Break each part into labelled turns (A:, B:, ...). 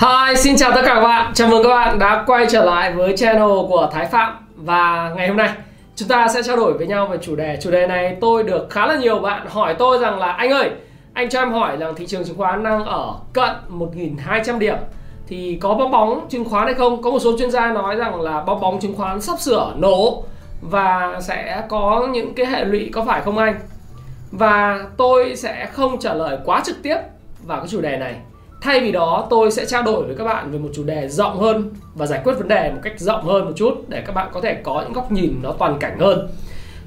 A: Hi, xin chào tất cả các bạn. Chào mừng các bạn đã quay trở lại với channel của Thái Phạm và ngày hôm nay chúng ta sẽ trao đổi với nhau về chủ đề. Chủ đề này tôi được khá là nhiều bạn hỏi tôi rằng là anh ơi, anh cho em hỏi rằng thị trường chứng khoán đang ở cận 1.200 điểm thì có bong bóng chứng khoán hay không? Có một số chuyên gia nói rằng là bong bóng chứng khoán sắp sửa nổ và sẽ có những cái hệ lụy có phải không anh? Và tôi sẽ không trả lời quá trực tiếp vào cái chủ đề này Thay vì đó tôi sẽ trao đổi với các bạn về một chủ đề rộng hơn và giải quyết vấn đề một cách rộng hơn một chút để các bạn có thể có những góc nhìn nó toàn cảnh hơn.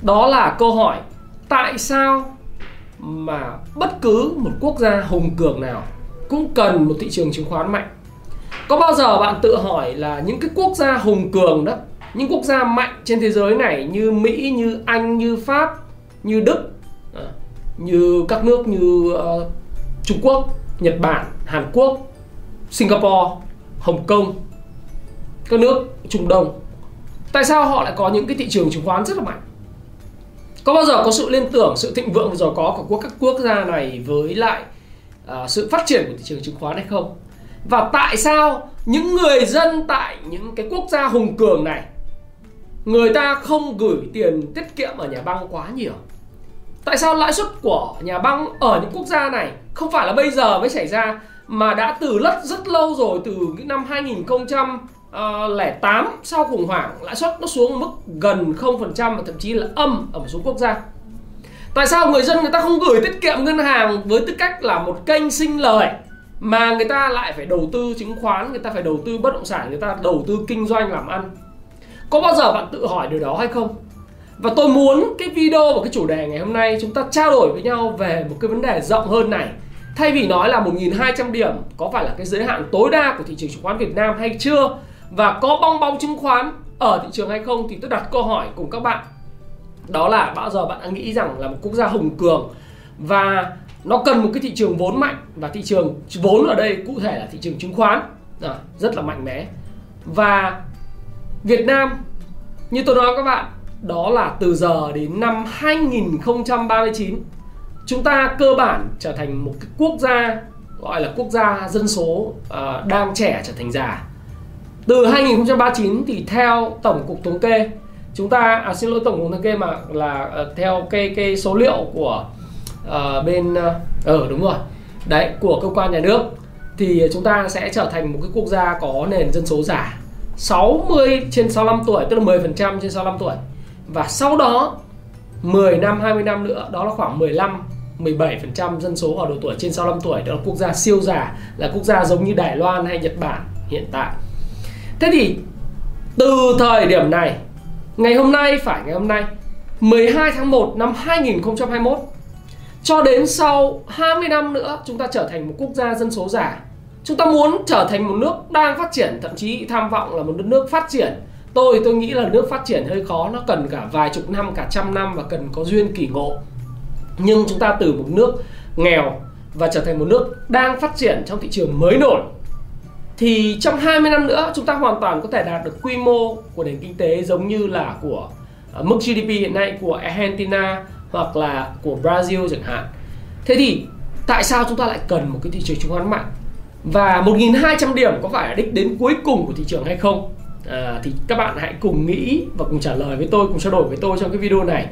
A: Đó là câu hỏi tại sao mà bất cứ một quốc gia hùng cường nào cũng cần một thị trường chứng khoán mạnh. Có bao giờ bạn tự hỏi là những cái quốc gia hùng cường đó, những quốc gia mạnh trên thế giới này như Mỹ, như Anh, như Pháp, như Đức, à, như các nước như uh, Trung Quốc Nhật Bản, Hàn Quốc, Singapore, Hồng Kông, các nước Trung Đông. Tại sao họ lại có những cái thị trường chứng khoán rất là mạnh? Có bao giờ có sự liên tưởng, sự thịnh vượng giàu có của các quốc gia này với lại uh, sự phát triển của thị trường chứng khoán hay không? Và tại sao những người dân tại những cái quốc gia hùng cường này người ta không gửi tiền tiết kiệm ở nhà băng quá nhiều? Tại sao lãi suất của nhà băng ở những quốc gia này không phải là bây giờ mới xảy ra mà đã từ rất rất lâu rồi từ năm 2008 ờ, sau khủng hoảng lãi suất nó xuống mức gần 0% và thậm chí là âm ở một số quốc gia. Tại sao người dân người ta không gửi tiết kiệm ngân hàng với tư cách là một kênh sinh lời mà người ta lại phải đầu tư chứng khoán, người ta phải đầu tư bất động sản, người ta đầu tư kinh doanh làm ăn. Có bao giờ bạn tự hỏi điều đó hay không? Và tôi muốn cái video và cái chủ đề ngày hôm nay chúng ta trao đổi với nhau về một cái vấn đề rộng hơn này. Thay vì nói là 1.200 điểm có phải là cái giới hạn tối đa của thị trường chứng khoán Việt Nam hay chưa và có bong bóng chứng khoán ở thị trường hay không thì tôi đặt câu hỏi cùng các bạn. Đó là bao giờ bạn đã nghĩ rằng là một quốc gia hùng cường và nó cần một cái thị trường vốn mạnh và thị trường vốn ở đây cụ thể là thị trường chứng khoán à, rất là mạnh mẽ và Việt Nam như tôi nói các bạn đó là từ giờ đến năm 2039 chúng ta cơ bản trở thành một cái quốc gia gọi là quốc gia dân số uh, đang trẻ trở thành già. Từ 2039 thì theo tổng cục thống kê chúng ta à, xin lỗi tổng cục thống kê mà là uh, theo cái cái số liệu của uh, bên ở uh, ừ, đúng rồi. Đấy của cơ quan nhà nước thì chúng ta sẽ trở thành một cái quốc gia có nền dân số già. 60 trên 65 tuổi tức là 10% trên 65 tuổi. Và sau đó 10 năm 20 năm nữa đó là khoảng 15 17% dân số ở độ tuổi trên 65 tuổi đó là quốc gia siêu già, là quốc gia giống như Đài Loan hay Nhật Bản hiện tại. Thế thì, từ thời điểm này, ngày hôm nay phải ngày hôm nay 12 tháng 1 năm 2021 cho đến sau 20 năm nữa chúng ta trở thành một quốc gia dân số già. Chúng ta muốn trở thành một nước đang phát triển, thậm chí tham vọng là một đất nước phát triển tôi tôi nghĩ là nước phát triển hơi khó, nó cần cả vài chục năm, cả trăm năm và cần có duyên kỳ ngộ nhưng chúng ta từ một nước nghèo và trở thành một nước đang phát triển trong thị trường mới nổi thì trong 20 năm nữa chúng ta hoàn toàn có thể đạt được quy mô của nền kinh tế giống như là của uh, mức GDP hiện nay của Argentina hoặc là của Brazil chẳng hạn. Thế thì tại sao chúng ta lại cần một cái thị trường chứng khoán mạnh? Và 1.200 điểm có phải là đích đến cuối cùng của thị trường hay không? à, thì các bạn hãy cùng nghĩ và cùng trả lời với tôi cùng trao đổi với tôi trong cái video này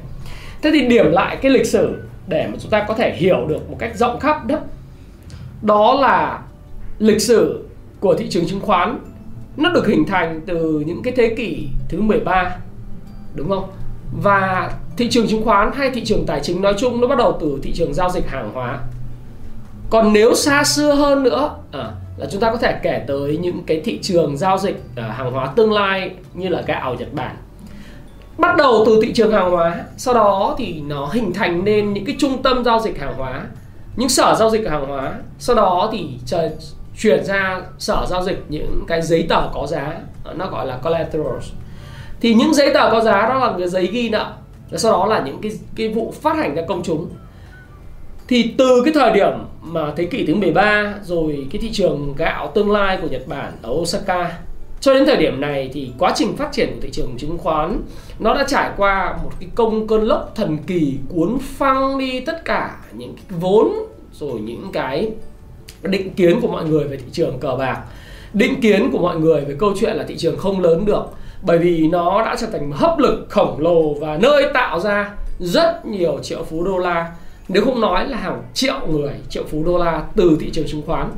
A: thế thì điểm lại cái lịch sử để mà chúng ta có thể hiểu được một cách rộng khắp đó. Đó là lịch sử của thị trường chứng khoán. Nó được hình thành từ những cái thế kỷ thứ 13 đúng không? Và thị trường chứng khoán hay thị trường tài chính nói chung nó bắt đầu từ thị trường giao dịch hàng hóa. Còn nếu xa xưa hơn nữa à, là chúng ta có thể kể tới những cái thị trường giao dịch à, hàng hóa tương lai như là gạo Nhật Bản bắt đầu từ thị trường hàng hóa, sau đó thì nó hình thành nên những cái trung tâm giao dịch hàng hóa, những sở giao dịch hàng hóa, sau đó thì trời chuyển ra sở giao dịch những cái giấy tờ có giá, nó gọi là collaterals. Thì những giấy tờ có giá đó là cái giấy ghi nợ, và sau đó là những cái cái vụ phát hành ra công chúng. Thì từ cái thời điểm mà thế kỷ thứ 13 rồi cái thị trường gạo tương lai của Nhật Bản ở Osaka cho đến thời điểm này thì quá trình phát triển của thị trường chứng khoán, nó đã trải qua một cái công cơn lốc thần kỳ cuốn phăng đi tất cả những cái vốn, rồi những cái định kiến của mọi người về thị trường cờ bạc. Định kiến của mọi người về câu chuyện là thị trường không lớn được, bởi vì nó đã trở thành hấp lực khổng lồ và nơi tạo ra rất nhiều triệu phú đô la. Nếu không nói là hàng triệu người, triệu phú đô la từ thị trường chứng khoán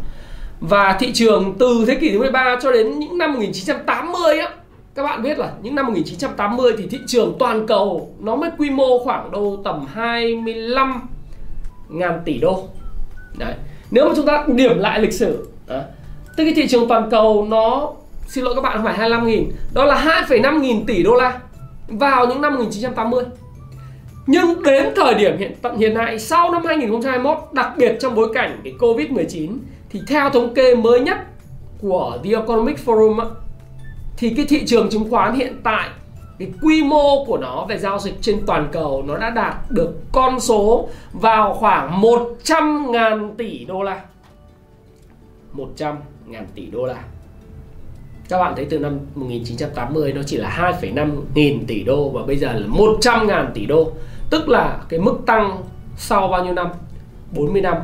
A: và thị trường từ thế kỷ thứ 13 cho đến những năm 1980 á các bạn biết là những năm 1980 thì thị trường toàn cầu nó mới quy mô khoảng đâu tầm 25 ngàn tỷ đô. Đấy nếu mà chúng ta điểm lại lịch sử đó, tức cái thị trường toàn cầu nó xin lỗi các bạn không phải 25 nghìn đó là 2,5 nghìn tỷ đô la vào những năm 1980 nhưng đến thời điểm hiện tận hiện nay sau năm 2021 đặc biệt trong bối cảnh cái Covid-19 thì theo thống kê mới nhất của The Economic Forum thì cái thị trường chứng khoán hiện tại cái quy mô của nó về giao dịch trên toàn cầu nó đã đạt được con số vào khoảng 100 ngàn tỷ đô la. 100 ngàn tỷ đô la. Các bạn thấy từ năm 1980 nó chỉ là 2,5 nghìn tỷ đô và bây giờ là 100 ngàn tỷ đô. Tức là cái mức tăng sau bao nhiêu năm? 40 năm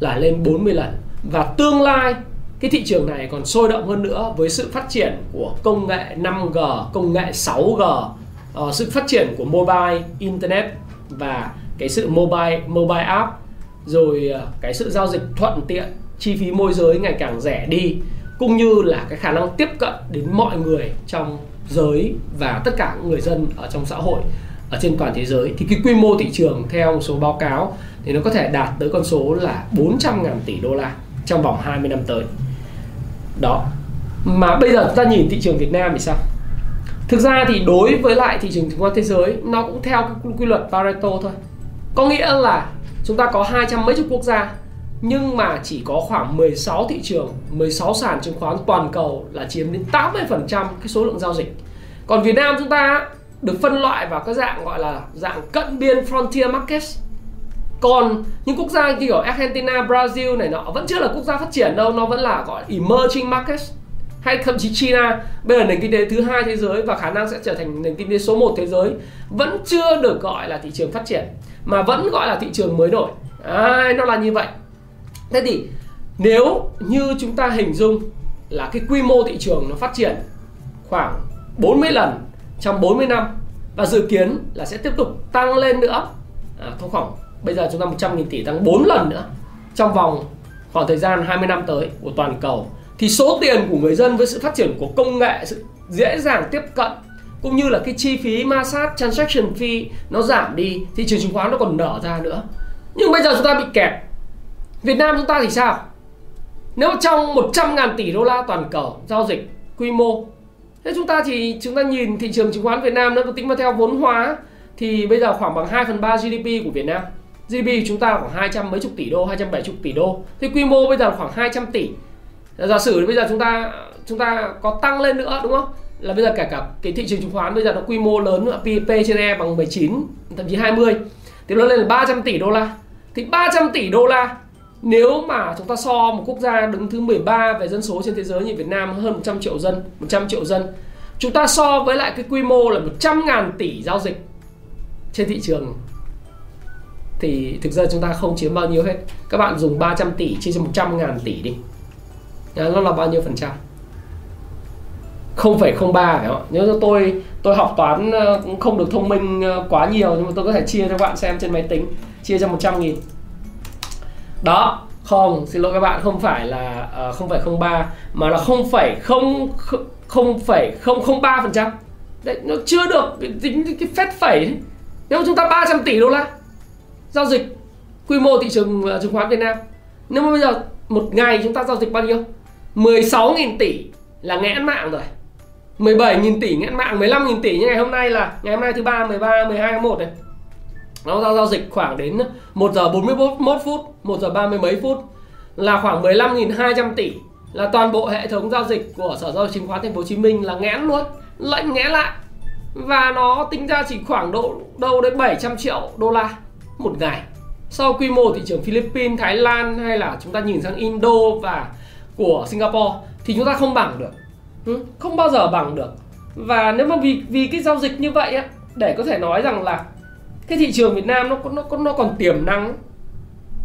A: là lên 40 lần và tương lai cái thị trường này còn sôi động hơn nữa với sự phát triển của công nghệ 5G, công nghệ 6G, uh, ờ, sự phát triển của mobile internet và cái sự mobile mobile app rồi uh, cái sự giao dịch thuận tiện, chi phí môi giới ngày càng rẻ đi cũng như là cái khả năng tiếp cận đến mọi người trong giới và tất cả người dân ở trong xã hội ở trên toàn thế giới. Thì cái quy mô thị trường theo một số báo cáo thì nó có thể đạt tới con số là 400 ngàn tỷ đô la trong vòng 20 năm tới. Đó. Mà bây giờ chúng ta nhìn thị trường Việt Nam thì sao? Thực ra thì đối với lại thị trường chứng khoán thế giới, nó cũng theo cái quy luật Pareto thôi. Có nghĩa là chúng ta có hai trăm mấy chục quốc gia, nhưng mà chỉ có khoảng 16 thị trường 16 sàn chứng khoán toàn cầu là chiếm đến 80% cái số lượng giao dịch. Còn Việt Nam chúng ta được phân loại vào các dạng gọi là dạng cận biên frontier markets còn những quốc gia như kiểu Argentina, Brazil này nọ vẫn chưa là quốc gia phát triển đâu nó vẫn là gọi emerging markets. Hay thậm chí China bây giờ nền kinh tế thứ hai thế giới và khả năng sẽ trở thành nền kinh tế số 1 thế giới vẫn chưa được gọi là thị trường phát triển mà vẫn gọi là thị trường mới nổi. À, nó là như vậy. Thế thì nếu như chúng ta hình dung là cái quy mô thị trường nó phát triển khoảng 40 lần trong 40 năm và dự kiến là sẽ tiếp tục tăng lên nữa à, trong khoảng bây giờ chúng ta 100 nghìn tỷ tăng 4 lần nữa. Trong vòng khoảng thời gian 20 năm tới của toàn cầu. Thì số tiền của người dân với sự phát triển của công nghệ, sự dễ dàng tiếp cận, cũng như là cái chi phí ma sát transaction fee nó giảm đi, thị trường chứng khoán nó còn nở ra nữa. Nhưng bây giờ chúng ta bị kẹt. Việt Nam chúng ta thì sao? Nếu trong 100 ngàn tỷ đô la toàn cầu giao dịch quy mô, thế chúng ta thì chúng ta nhìn thị trường chứng khoán Việt Nam nó tính mà theo vốn hóa, thì bây giờ khoảng bằng 2 phần 3 GDP của Việt Nam. GDP của chúng ta khoảng 200 mấy chục tỷ đô 270 tỷ đô. Thì quy mô bây giờ khoảng 200 tỷ. Giả sử bây giờ chúng ta chúng ta có tăng lên nữa, đúng không? Là bây giờ cả cả cái thị trường chứng khoán bây giờ nó quy mô lớn nữa, P trên E bằng 19 thậm chí 20 thì nó lên là 300 tỷ đô la. Thì 300 tỷ đô la, nếu mà chúng ta so một quốc gia đứng thứ 13 về dân số trên thế giới như Việt Nam, hơn 100 triệu dân 100 triệu dân. Chúng ta so với lại cái quy mô là 100.000 tỷ giao dịch trên thị trường thì thực ra chúng ta không chiếm bao nhiêu hết. Các bạn dùng 300 tỷ chia cho 100 ngàn tỷ đi. Nó là bao nhiêu phần trăm? 0,03 phải không Nếu tôi tôi học toán ờ, cũng không được thông minh ờ, quá nhiều nhưng mà tôi có thể chia cho các bạn xem trên máy tính chia cho 100 nghìn. Đó không xin lỗi các bạn không phải là uh, không phải không ba mà là không phải không không phải không không ba phần trăm. Đấy nó chưa được tính cái, cái phép phẩy nếu chúng ta 300 tỷ đô la giao dịch quy mô thị trường uh, chứng khoán Việt Nam. Nếu mà bây giờ một ngày chúng ta giao dịch bao nhiêu? 16.000 tỷ là nghẽn mạng rồi. 17.000 tỷ nghẽn mạng 15.000 tỷ như ngày hôm nay là ngày hôm nay thứ ba 13 12 tháng 1 này. Nó giao giao dịch khoảng đến 1 giờ 41 phút 1 giờ 30 mấy phút là khoảng 15.200 tỷ. Là toàn bộ hệ thống giao dịch của sở giao dịch chứng khoán thành phố Hồ Chí Minh là nghẽn luôn lệnh nghẽn lại. Và nó tính ra chỉ khoảng độ đâu đến 700 triệu đô la một ngày. Sau quy mô thị trường Philippines, Thái Lan hay là chúng ta nhìn sang Indo và của Singapore thì chúng ta không bằng được. Ừ, không bao giờ bằng được. Và nếu mà vì vì cái giao dịch như vậy á để có thể nói rằng là cái thị trường Việt Nam nó nó nó còn tiềm năng.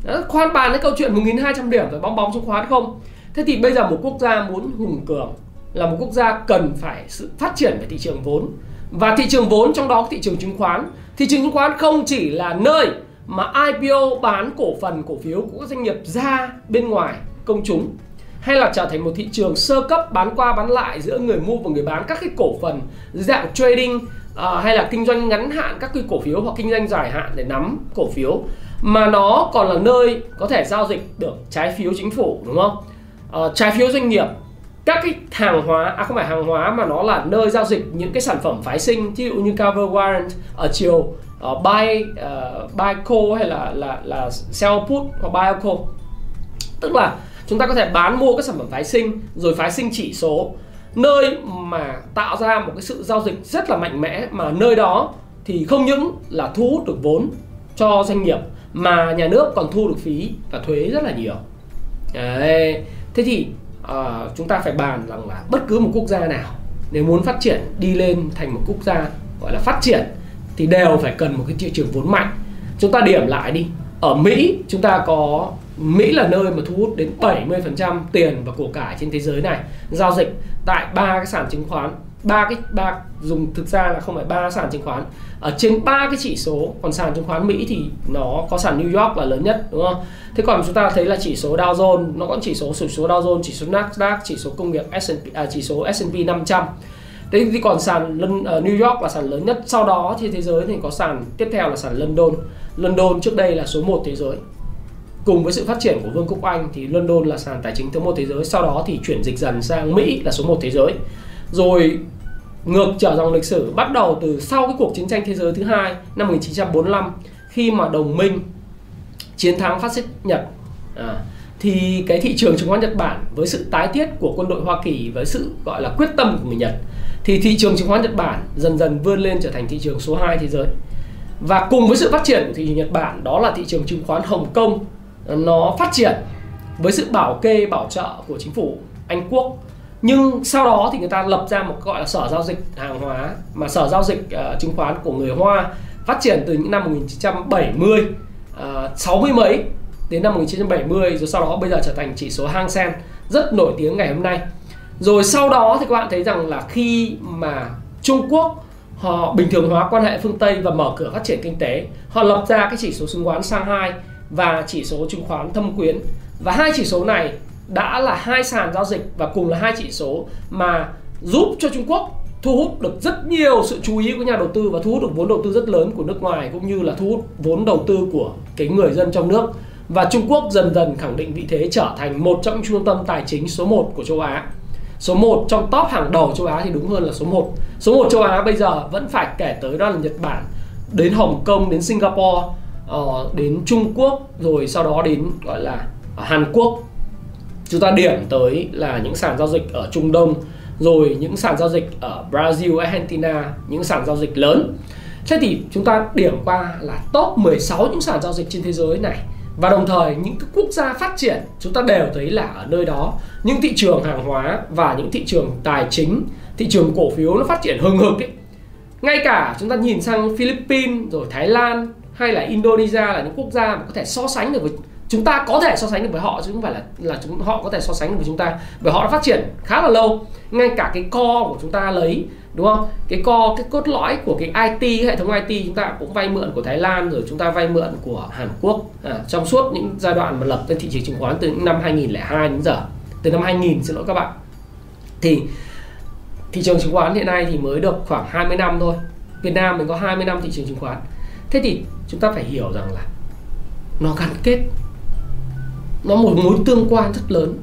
A: Đó, khoan bàn cái câu chuyện 1.200 điểm rồi bong bóng chứng khoán không? Thế thì bây giờ một quốc gia muốn hùng cường là một quốc gia cần phải sự phát triển về thị trường vốn và thị trường vốn trong đó thị trường chứng khoán. Thị trường chứng khoán không chỉ là nơi mà IPO bán cổ phần cổ phiếu của các doanh nghiệp ra bên ngoài công chúng hay là trở thành một thị trường sơ cấp bán qua bán lại giữa người mua và người bán các cái cổ phần dạng trading uh, hay là kinh doanh ngắn hạn các cái cổ phiếu hoặc kinh doanh dài hạn để nắm cổ phiếu mà nó còn là nơi có thể giao dịch được trái phiếu chính phủ đúng không? Uh, trái phiếu doanh nghiệp các cái hàng hóa à không phải hàng hóa mà nó là nơi giao dịch những cái sản phẩm phái sinh ví dụ như cover warrant ở chiều uh, buy uh, buy call hay là là là sell put hoặc buy call tức là chúng ta có thể bán mua các sản phẩm phái sinh rồi phái sinh chỉ số nơi mà tạo ra một cái sự giao dịch rất là mạnh mẽ mà nơi đó thì không những là thu hút được vốn cho doanh nghiệp mà nhà nước còn thu được phí và thuế rất là nhiều Đấy. thế thì à, chúng ta phải bàn rằng là bất cứ một quốc gia nào nếu muốn phát triển đi lên thành một quốc gia gọi là phát triển thì đều phải cần một cái thị trường vốn mạnh. Chúng ta điểm lại đi. Ở Mỹ chúng ta có Mỹ là nơi mà thu hút đến 70% tiền và của cải trên thế giới này. Giao dịch tại ba cái sàn chứng khoán ba cái ba dùng thực ra là không phải ba sàn chứng khoán. Ở trên ba cái chỉ số còn sàn chứng khoán Mỹ thì nó có sàn New York là lớn nhất đúng không? Thế còn chúng ta thấy là chỉ số Dow Jones nó có chỉ số chỉ số Dow Jones chỉ số Nasdaq chỉ số công nghiệp S&P à, chỉ số S&P 500 Thế thì còn sàn uh, New York là sàn lớn nhất. Sau đó thì thế giới thì có sàn tiếp theo là sàn London. London trước đây là số 1 thế giới. Cùng với sự phát triển của Vương quốc Anh thì London là sàn tài chính thứ một thế giới. Sau đó thì chuyển dịch dần sang Mỹ là số 1 thế giới rồi ngược trở dòng lịch sử bắt đầu từ sau cái cuộc chiến tranh thế giới thứ hai năm 1945 khi mà đồng minh chiến thắng phát xít Nhật. À, thì cái thị trường chứng khoán Nhật Bản với sự tái thiết của quân đội Hoa Kỳ với sự gọi là quyết tâm của người Nhật thì thị trường chứng khoán Nhật Bản dần dần vươn lên trở thành thị trường số 2 thế giới. Và cùng với sự phát triển của thị trường Nhật Bản đó là thị trường chứng khoán Hồng Kông nó phát triển với sự bảo kê bảo trợ của chính phủ Anh Quốc nhưng sau đó thì người ta lập ra một gọi là sở giao dịch hàng hóa mà sở giao dịch uh, chứng khoán của người Hoa phát triển từ những năm 1970 uh, 60 mấy đến năm 1970 rồi sau đó bây giờ trở thành chỉ số Hang Seng rất nổi tiếng ngày hôm nay. Rồi sau đó thì các bạn thấy rằng là khi mà Trung Quốc họ bình thường hóa quan hệ phương Tây và mở cửa phát triển kinh tế họ lập ra cái chỉ số chứng khoán Shanghai và chỉ số chứng khoán thâm quyến. Và hai chỉ số này đã là hai sàn giao dịch và cùng là hai chỉ số mà giúp cho Trung Quốc thu hút được rất nhiều sự chú ý của nhà đầu tư và thu hút được vốn đầu tư rất lớn của nước ngoài cũng như là thu hút vốn đầu tư của cái người dân trong nước và Trung Quốc dần dần khẳng định vị thế trở thành một trong những trung tâm tài chính số 1 của châu Á. Số 1 trong top hàng đầu châu Á thì đúng hơn là số 1. Số 1 châu Á bây giờ vẫn phải kể tới đó là Nhật Bản, đến Hồng Kông, đến Singapore, ờ, đến Trung Quốc rồi sau đó đến gọi là ờ, Hàn Quốc chúng ta điểm tới là những sàn giao dịch ở Trung Đông rồi những sàn giao dịch ở Brazil, Argentina những sàn giao dịch lớn. Thế thì chúng ta điểm qua là top 16 những sàn giao dịch trên thế giới này. Và đồng thời những cái quốc gia phát triển chúng ta đều thấy là ở nơi đó những thị trường hàng hóa và những thị trường tài chính thị trường cổ phiếu nó phát triển hừng hực ấy. Ngay cả chúng ta nhìn sang Philippines rồi Thái Lan hay là Indonesia là những quốc gia mà có thể so sánh được với chúng ta có thể so sánh được với họ chứ không phải là là chúng họ có thể so sánh được với chúng ta. Bởi họ đã phát triển khá là lâu. Ngay cả cái co của chúng ta lấy đúng không? Cái co cái cốt lõi của cái IT hệ thống IT chúng ta cũng vay mượn của Thái Lan rồi chúng ta vay mượn của Hàn Quốc. À, trong suốt những giai đoạn mà lập lên thị trường chứng khoán từ những năm 2002 đến giờ từ năm 2000 xin lỗi các bạn. Thì thị trường chứng khoán hiện nay thì mới được khoảng 20 năm thôi. Việt Nam mình có 20 năm thị trường chứng khoán. Thế thì chúng ta phải hiểu rằng là nó gắn kết nó một mối tương quan rất lớn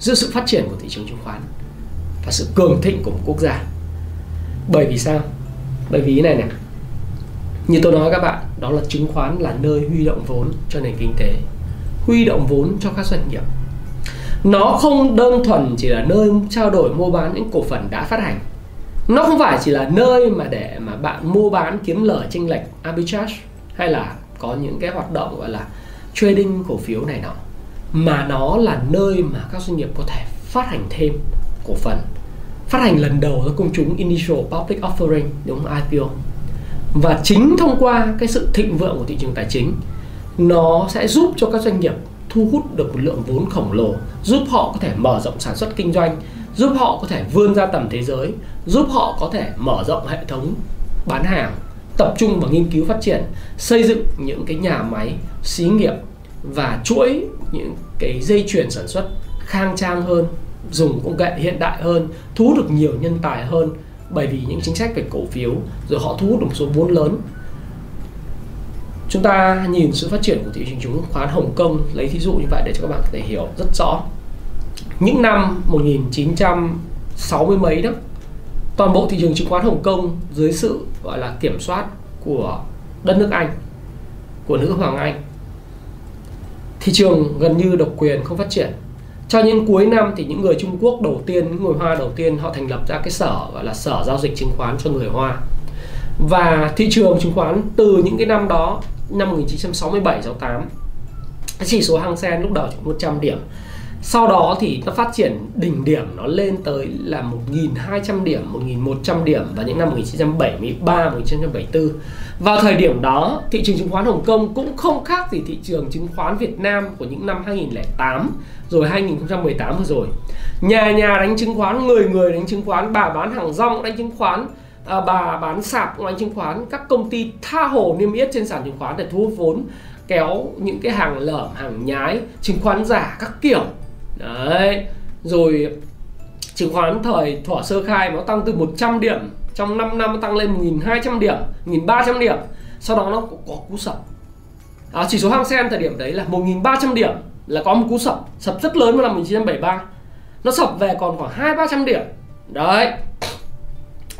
A: giữa sự phát triển của thị trường chứng khoán và sự cường thịnh của một quốc gia. Bởi vì sao? Bởi vì này này, như tôi nói các bạn, đó là chứng khoán là nơi huy động vốn cho nền kinh tế, huy động vốn cho các doanh nghiệp. Nó không đơn thuần chỉ là nơi trao đổi mua bán những cổ phần đã phát hành. Nó không phải chỉ là nơi mà để mà bạn mua bán kiếm lời chênh lệch arbitrage hay là có những cái hoạt động gọi là trading cổ phiếu này nọ, mà nó là nơi mà các doanh nghiệp có thể phát hành thêm cổ phần. Phát hành lần đầu ra công chúng initial public offering, đúng không? IPO và chính thông qua cái sự thịnh vượng của thị trường tài chính, nó sẽ giúp cho các doanh nghiệp thu hút được một lượng vốn khổng lồ, giúp họ có thể mở rộng sản xuất kinh doanh, giúp họ có thể vươn ra tầm thế giới, giúp họ có thể mở rộng hệ thống bán hàng, tập trung vào nghiên cứu phát triển, xây dựng những cái nhà máy xí nghiệp và chuỗi những cái dây chuyền sản xuất khang trang hơn, dùng công nghệ hiện đại hơn, thu hút được nhiều nhân tài hơn bởi vì những chính sách về cổ phiếu, rồi họ thu hút được một số vốn lớn. Chúng ta nhìn sự phát triển của thị trường chứng khoán Hồng Kông, lấy thí dụ như vậy để cho các bạn có thể hiểu rất rõ. Những năm 1960 mấy đó, toàn bộ thị trường chứng khoán Hồng Kông dưới sự, gọi là kiểm soát của đất nước Anh, của nữ hoàng Anh thị trường gần như độc quyền, không phát triển. Cho đến cuối năm thì những người Trung Quốc đầu tiên, những người Hoa đầu tiên, họ thành lập ra cái sở, gọi là sở giao dịch chứng khoán cho người Hoa. Và thị trường chứng khoán từ những cái năm đó, năm 1967 68 cái chỉ số Hang Seng lúc đầu chỉ 100 điểm sau đó thì nó phát triển đỉnh điểm nó lên tới là 1.200 điểm, 1.100 điểm vào những năm 1973, 1974. Vào thời điểm đó, thị trường chứng khoán Hồng Kông cũng không khác gì thị trường chứng khoán Việt Nam của những năm 2008 rồi 2018 vừa rồi. Nhà nhà đánh chứng khoán, người người đánh chứng khoán, bà bán hàng rong đánh chứng khoán, à, bà bán sạp đánh chứng khoán, các công ty tha hồ niêm yết trên sàn chứng khoán để thu hút vốn kéo những cái hàng lởm, hàng nhái, chứng khoán giả các kiểu đấy. Rồi chứng khoán thời thỏa sơ khai nó tăng từ 100 điểm trong 5 năm nó tăng lên 1.200 điểm 1.300 điểm. Sau đó nó có cú sập. À, chỉ số Hang Seng thời điểm đấy là 1.300 điểm là có một cú sập sập rất lớn vào năm 1973 nó sập về còn khoảng hai ba trăm điểm. Đấy.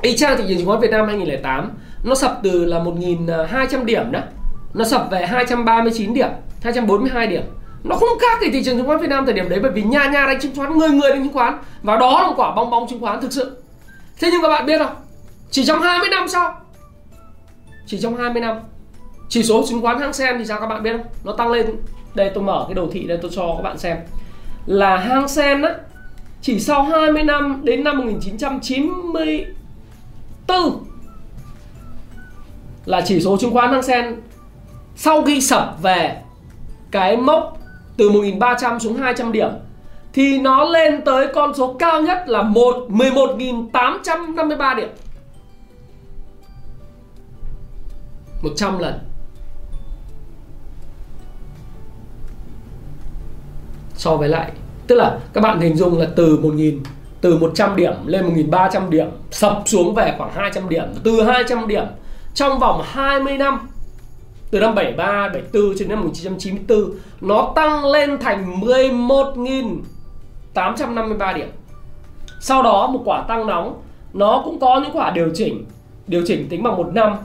A: Y chang thị trường chứng khoán Việt Nam 2008 nó sập từ là 1.200 điểm đó. Nó sập về 239 điểm 242 điểm nó không khác gì thị trường chứng khoán Việt Nam thời điểm đấy, bởi vì nhà nhà đánh chứng khoán, người người đánh chứng khoán. Và đó là một quả bong bóng chứng khoán thực sự. Thế nhưng các bạn biết không? Chỉ trong 20 năm sau, chỉ trong 20 năm, chỉ số chứng khoán Hang Seng thì sao các bạn biết không? Nó tăng lên. Đây, tôi mở cái đồ thị đây, tôi cho các bạn xem. Là Hang Seng á, chỉ sau 20 năm đến năm 1994 là chỉ số chứng khoán Hang Seng sau khi sập về cái mốc từ 1.300 xuống 200 điểm, thì nó lên tới con số cao nhất là 1 11.853 điểm. 100 lần. So với lại, tức là các bạn hình dung là từ 1.000 từ 100 điểm lên 1.300 điểm, sập xuống về khoảng 200 điểm, từ 200 điểm trong vòng 20 năm từ năm 73, 74 cho đến năm 1994 nó tăng lên thành 11.853 điểm. Sau đó một quả tăng nóng nó cũng có những quả điều chỉnh điều chỉnh tính bằng một năm.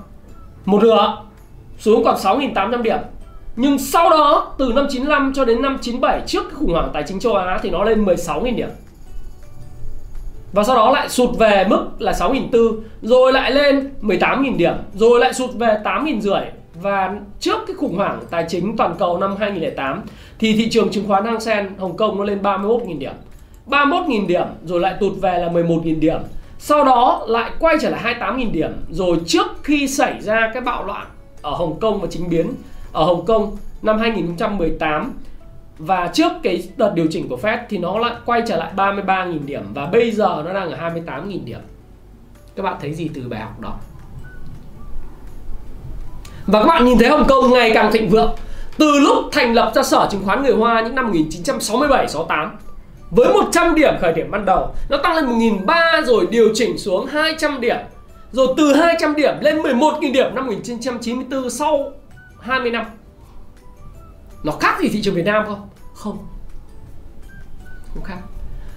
A: Một nửa xuống còn 6.800 điểm. Nhưng sau đó từ năm 95 cho đến năm 97 trước cái khủng hoảng tài chính châu Á thì nó lên 16.000 điểm. Và sau đó lại sụt về mức là 6.400 rồi lại lên 18.000 điểm rồi lại sụt về 8.500 và trước cái khủng hoảng tài chính toàn cầu năm 2008 thì thị trường chứng khoán Hang Seng, Hồng Kông nó lên 31.000 điểm. 31.000 điểm rồi lại tụt về là 11.000 điểm. Sau đó lại quay trở lại 28.000 điểm rồi trước khi xảy ra cái bạo loạn ở Hồng Kông và chính biến ở Hồng Kông năm 2018 và trước cái đợt điều chỉnh của Fed thì nó lại quay trở lại 33.000 điểm và bây giờ nó đang ở 28.000 điểm. Các bạn thấy gì từ bài học đó? Và các bạn nhìn thấy Hồng Kông ngày càng thịnh vượng. Từ lúc thành lập ra sở chứng khoán người Hoa những năm 1967-68 Với 100 điểm khởi điểm ban đầu Nó tăng lên 1.300 rồi điều chỉnh xuống 200 điểm. Rồi từ 200 điểm lên 11.000 điểm năm 1994 sau 20 năm. Nó khác gì thị trường Việt Nam không? Không. Không khác.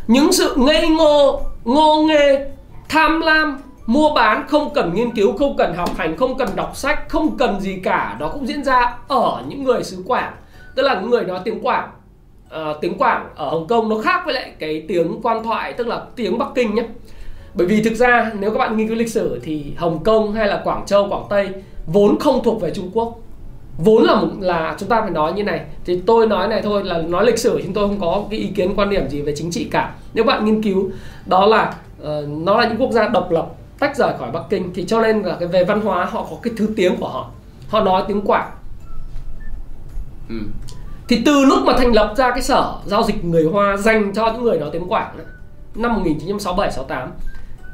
A: Những sự ngây ngô, ngô nghê, tham lam mua bán không cần nghiên cứu không cần học hành không cần đọc sách không cần gì cả. Nó cũng diễn ra ở những người xứ quảng. Tức là những người nói tiếng quảng uh, tiếng quảng ở hồng kông nó khác với lại cái tiếng quan thoại tức là tiếng bắc kinh nhé. Bởi vì thực ra nếu các bạn nghiên cứu lịch sử thì hồng kông hay là quảng châu quảng tây vốn không thuộc về trung quốc. Vốn là là chúng ta phải nói như này. Thì tôi nói này thôi là nói lịch sử chúng tôi không có cái ý kiến quan điểm gì về chính trị cả. Nếu bạn nghiên cứu đó là uh, nó là những quốc gia độc lập tách rời khỏi Bắc Kinh thì cho nên là cái về văn hóa họ có cái thứ tiếng của họ họ nói tiếng Quảng ừ. thì từ lúc mà thành lập ra cái sở giao dịch người Hoa dành cho những người nói tiếng Quảng đó, năm 1967 68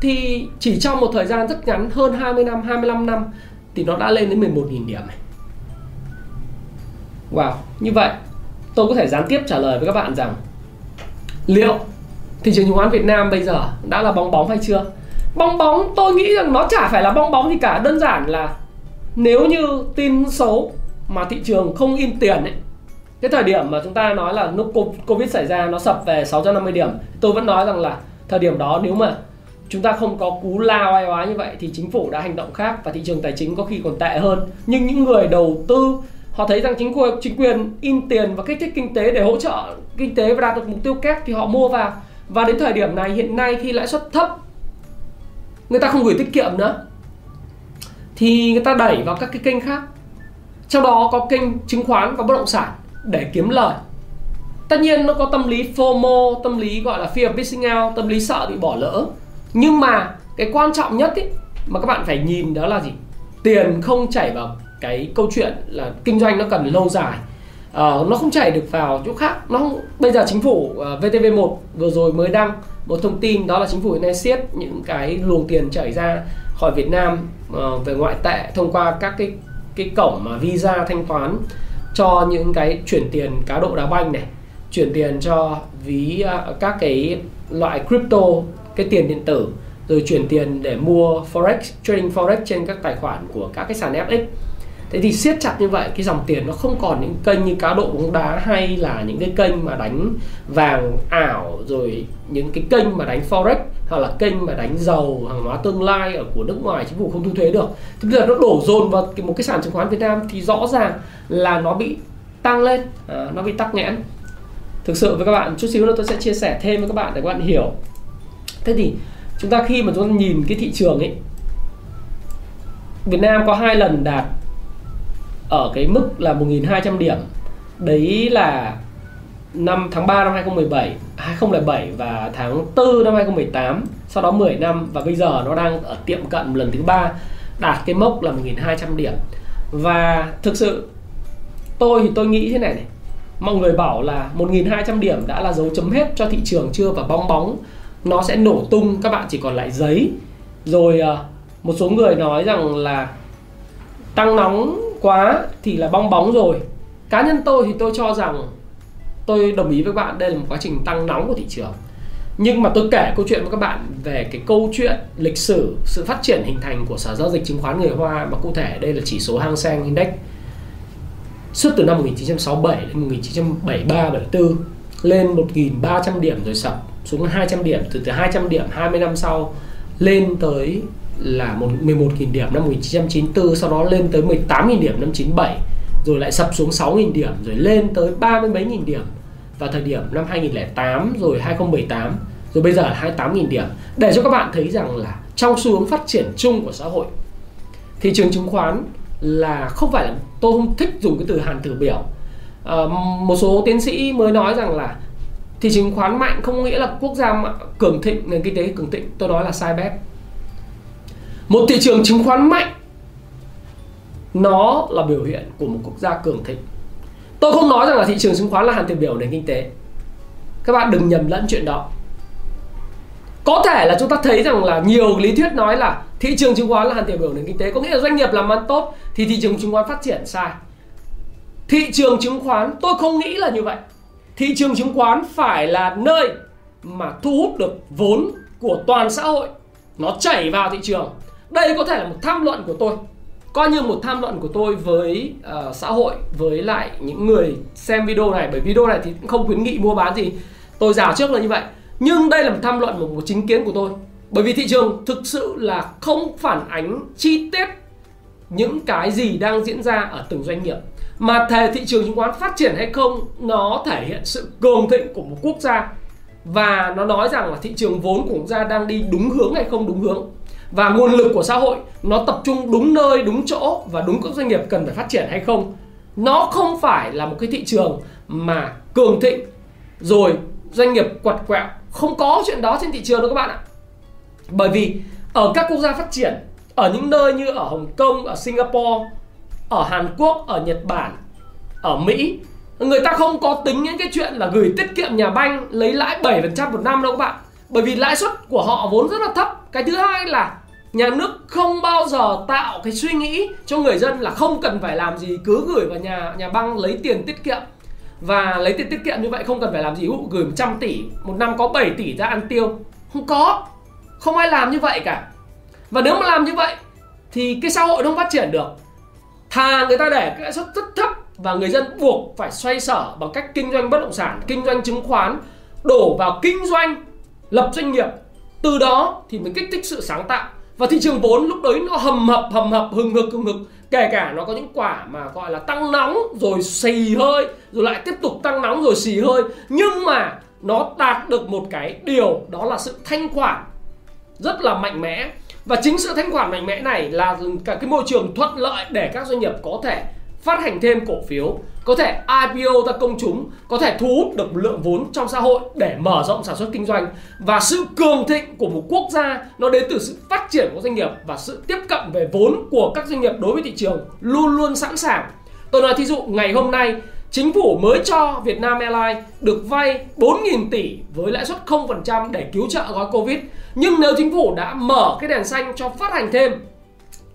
A: thì chỉ trong một thời gian rất ngắn hơn 20 năm 25 năm thì nó đã lên đến 11.000 điểm này Wow, như vậy tôi có thể gián tiếp trả lời với các bạn rằng liệu thị trường chứng khoán Việt Nam bây giờ đã là bong bóng hay chưa? Bong bóng tôi nghĩ rằng nó chả phải là bong bóng gì cả, đơn giản là nếu như tin xấu mà thị trường không in tiền ấy cái thời điểm mà chúng ta nói là lúc Covid xảy ra nó sập về 650 điểm tôi vẫn nói rằng là thời điểm đó nếu mà chúng ta không có cú lao ai hóa như vậy thì chính phủ đã hành động khác và thị trường tài chính có khi còn tệ hơn. Nhưng những người đầu tư họ thấy rằng chính quyền chính quyền in tiền và kích thích kinh tế để hỗ trợ kinh tế và đạt được mục tiêu kép thì họ mua vào. Và đến thời điểm này hiện nay khi lãi suất thấp người ta không gửi tiết kiệm nữa. Thì người ta đẩy vào các cái kênh khác. Trong đó có kênh chứng khoán và bất động sản để kiếm lời. Tất nhiên nó có tâm lý FOMO tâm lý gọi là fear of missing out tâm lý sợ bị bỏ lỡ. Nhưng mà cái quan trọng nhất ý, mà các bạn phải nhìn đó là gì? Tiền không chảy vào cái câu chuyện là kinh doanh nó cần lâu dài uh, nó không chảy được vào chỗ khác. Nó không, bây giờ chính phủ ờ, uh, VTV1 vừa rồi mới đăng một thông tin đó là chính phủ hiện nay siết những cái luồng tiền chảy ra khỏi Việt Nam uh, về ngoại tệ thông qua các cái cái cổng mà visa thanh toán cho những cái chuyển tiền cá độ đá banh này chuyển tiền cho ví uh, các cái loại crypto cái tiền điện tử rồi chuyển tiền để mua forex trading forex trên các tài khoản của các cái sàn FX thế thì siết chặt như vậy cái dòng tiền nó không còn những kênh như cá độ bóng đá hay là những cái kênh mà đánh vàng ảo rồi những cái kênh mà đánh forex hoặc là kênh mà đánh dầu hàng hóa tương lai ở của nước ngoài chính phủ không thu thuế được. Thì bây giờ nó đổ dồn vào một cái sàn chứng khoán Việt Nam thì rõ ràng là nó bị tăng lên à, nó bị tắc nghẽn. Thực sự với các bạn chút xíu nữa tôi sẽ chia sẻ thêm với các bạn để các bạn hiểu. Thế thì chúng ta khi mà chúng ta nhìn cái thị trường ấy Việt Nam có hai lần đạt ở cái mức là 1.200 điểm. Đấy là năm tháng 3 năm 2017 2007 và tháng 4 năm 2018 sau đó 10 năm và bây giờ nó đang ở tiệm cận lần thứ ba, đạt cái mốc là 1.200 điểm. Và thực sự, tôi thì tôi nghĩ thế này này. Mọi người bảo là 1.200 điểm đã là dấu chấm hết cho thị trường chưa và bong bóng nó sẽ nổ tung, các bạn chỉ còn lại giấy. Rồi ờ, một số người nói rằng là tăng nóng quá thì là bong bóng rồi. Cá nhân tôi thì tôi cho rằng tôi đồng ý với bạn đây là một quá trình tăng nóng của thị trường. Nhưng mà tôi kể câu chuyện với các bạn về cái câu chuyện lịch sử, sự phát triển hình thành của sở giao dịch chứng khoán người Hoa mà cụ thể đây là chỉ số Hang Seng Index suốt từ năm 1967 đến 1973 74 lên 1.300 điểm rồi sập xuống 200 điểm, từ từ 200 điểm 20 năm sau lên tới là một 11.000 điểm năm 1994 sau đó lên tới 18.000 điểm năm 97 rồi lại sập xuống 6.000 điểm rồi lên tới 30 mấy nghìn điểm vào thời điểm năm 2008 rồi 2018 rồi bây giờ là 28.000 điểm. Để cho các bạn thấy rằng là trong xu hướng phát triển chung của xã hội thị trường chứng khoán là không phải là tôi không thích dùng cái từ hàn tử biểu. À, một số tiến sĩ mới nói rằng là thị trường chứng khoán mạnh không nghĩa là quốc gia cường thịnh nền kinh tế cường thịnh. Tôi nói là sai bét một thị trường chứng khoán mạnh. Nó là biểu hiện của một quốc gia cường thịnh. Tôi không nói rằng là thị trường chứng khoán là hàn tiền biểu nền kinh tế. Các bạn đừng nhầm lẫn chuyện đó. Có thể là chúng ta thấy rằng là nhiều lý thuyết nói là thị trường chứng khoán là hàn tiền biểu nền kinh tế, có nghĩa là doanh nghiệp làm ăn tốt thì thị trường chứng khoán phát triển sai. Thị trường chứng khoán, tôi không nghĩ là như vậy. Thị trường chứng khoán phải là nơi mà thu hút được vốn của toàn xã hội. Nó chảy vào thị trường đây có thể là một tham luận của tôi. Coi như một tham luận của tôi với uh, xã hội với lại những người xem video này bởi video này thì cũng không khuyến nghị mua bán gì. Tôi rào trước là như vậy. Nhưng đây là một tham luận một, một chính kiến của tôi. Bởi vì thị trường thực sự là không phản ánh chi tiết những cái gì đang diễn ra ở từng doanh nghiệp. Mà thề thị trường chứng khoán phát triển hay không nó thể hiện sự cường thịnh của một quốc gia. Và nó nói rằng là thị trường vốn của quốc gia đang đi đúng hướng hay không đúng hướng và nguồn lực của xã hội nó tập trung đúng nơi đúng chỗ và đúng các doanh nghiệp cần phải phát triển hay không. Nó không phải là một cái thị trường mà cường thịnh rồi doanh nghiệp quặt quẹo. Không có chuyện đó trên thị trường đâu các bạn ạ. Bởi vì ở các quốc gia phát triển ở những nơi như ở Hồng Kông, ở Singapore, ở Hàn Quốc, ở Nhật Bản, ở Mỹ người ta không có tính những cái chuyện là gửi tiết kiệm nhà banh lấy lãi 7% một năm đâu các bạn. Bởi vì lãi suất của họ vốn rất là thấp. Cái thứ hai là nhà nước không bao giờ tạo cái suy nghĩ cho người dân là không cần phải làm gì, cứ gửi vào nhà nhà băng lấy tiền tiết kiệm. Và lấy tiền tiết kiệm như vậy không cần phải làm gì gửi 100 tỷ, một năm có 7 tỷ ra ăn tiêu. Không có, không ai làm như vậy cả. Và nếu mà làm như vậy, thì cái xã hội không phát triển được. Thà người ta để cái lãi suất rất thấp và người dân buộc phải xoay sở bằng cách kinh doanh bất động sản, kinh doanh chứng khoán, đổ vào kinh doanh, lập doanh nghiệp. Từ đó thì mới kích thích sự sáng tạo và thị trường vốn lúc đấy nó hầm hập hầm hập, hừng hực hừng hực. Kể cả nó có những quả mà gọi là tăng nóng rồi xì hơi, rồi lại tiếp tục tăng nóng rồi xì hơi. Nhưng mà nó đạt được một cái điều, đó là sự thanh khoản rất là mạnh mẽ. Và chính sự thanh khoản mạnh mẽ này là cả cái môi trường thuận lợi để các doanh nghiệp có thể phát hành thêm cổ phiếu. Có thể IPO ra công chúng, có thể thu hút được lượng vốn trong xã hội để mở rộng sản xuất kinh doanh. Và sự cường thịnh của một quốc gia, nó đến từ sự phát triển của doanh nghiệp và sự tiếp cận về vốn của các doanh nghiệp đối với thị trường luôn luôn sẵn sàng. Tôi nói thí dụ, ngày hôm nay, Chính phủ mới cho Việt Nam Airlines được vay 4.000 tỷ với lãi suất 0% để cứu trợ gói Covid. Nhưng nếu chính phủ đã mở cái đèn xanh cho phát hành thêm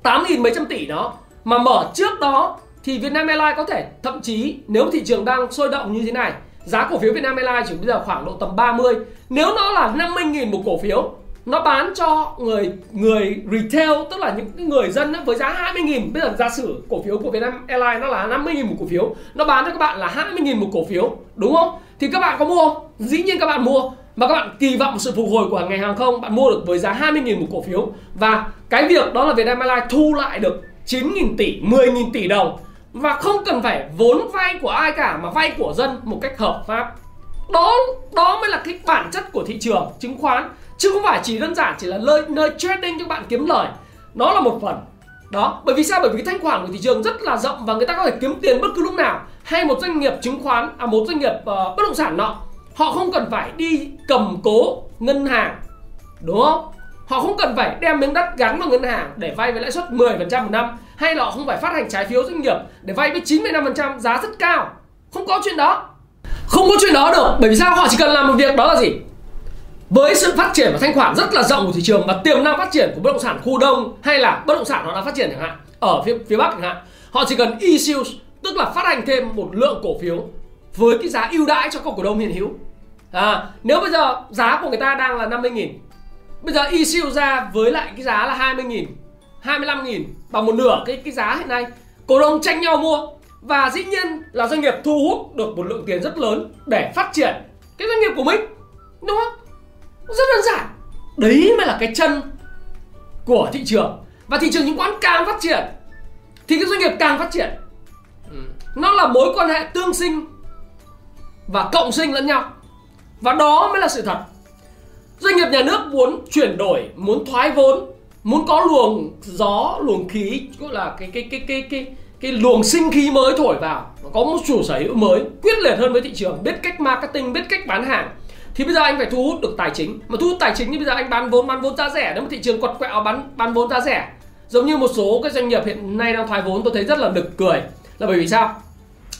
A: 8.000 mấy trăm tỷ đó, mà mở trước đó thì Vietnam Airlines có thể, thậm chí nếu thị trường đang sôi động như thế này, giá cổ phiếu Vietnam Airlines chỉ bây giờ khoảng độ tầm 30 nếu nó là 50.000 một cổ phiếu, nó bán cho người người retail, tức là những người dân với giá 20.000 bây giờ giả sử cổ phiếu của Vietnam Airlines nó là 50.000 một cổ phiếu, nó bán cho các bạn là 20.000 một cổ phiếu, đúng không? Thì các bạn có mua? Không dĩ nhiên các bạn mua. Mà các bạn kỳ vọng sự phục hồi của ngành hàng không, bạn mua được với giá 20.000 một cổ phiếu. Và cái việc đó là Vietnam Airlines thu lại được 9.000 tỷ 10.000 tỷ đồng và không cần phải vốn vay của ai cả mà vay của dân một cách hợp pháp. Đó đó mới là cái bản chất của thị trường chứng khoán. Chứ không phải chỉ đơn giản chỉ là nơi nơi trading cho bạn kiếm lời. Nó là một phần. Đó bởi vì sao? Bởi vì cái thanh khoản của thị trường rất là rộng và người ta có thể kiếm tiền bất cứ lúc nào. Hay một doanh nghiệp chứng khoán à một doanh nghiệp uh, bất động sản nọ họ không cần phải đi cầm cố ngân hàng. Đúng không? Họ không cần phải đem miếng đất gắn vào ngân hàng để vay với lãi suất 10% một năm hay là họ không phải phát hành trái phiếu doanh nghiệp để vay với 95% giá rất cao? Không có chuyện đó. Không có chuyện đó được bởi vì sao? Họ chỉ cần làm một việc đó là gì? Với sự phát triển và thanh khoản rất là rộng của thị trường và tiềm năng phát triển của bất động sản khu đông hay là bất động sản nó đang phát triển chẳng hạn ở phía phía bắc chẳng hạn họ chỉ cần issue tức là phát hành thêm một lượng cổ phiếu với cái giá ưu đãi cho các cổ đông hiện hữu. À, nếu bây giờ giá của người ta đang là 50.000 bây giờ issue ra với lại cái giá là 20.000 25.000 bằng một nửa cái cái giá hiện nay. Cổ đông tranh nhau mua và dĩ nhiên là doanh nghiệp thu hút được một lượng tiền rất lớn để phát triển cái doanh nghiệp của mình đúng không? Rất đơn giản. Đấy mới là cái chân của thị trường. Và thị trường chứng khoán càng phát triển thì cái doanh nghiệp càng phát triển. Ừ. Nó là mối quan hệ tương sinh và cộng sinh lẫn nhau. Và đó mới là sự thật. Doanh nghiệp nhà nước muốn chuyển đổi muốn thoái vốn muốn có luồng gió, luồng khí, gọi là cái cái cái cái cái cái luồng sinh khí mới thổi vào có một chủ sở hữu mới, quyết liệt hơn với thị trường, biết cách marketing, biết cách bán hàng. Thì bây giờ anh phải thu hút được tài chính. Mà thu hút tài chính thì bây giờ anh bán vốn bán vốn giá rẻ. Nếu mà thị trường quật quẹo, bán bán vốn giá rẻ. Giống như một số cái doanh nghiệp hiện nay đang thoái vốn, tôi thấy rất là nực cười. Là bởi vì sao?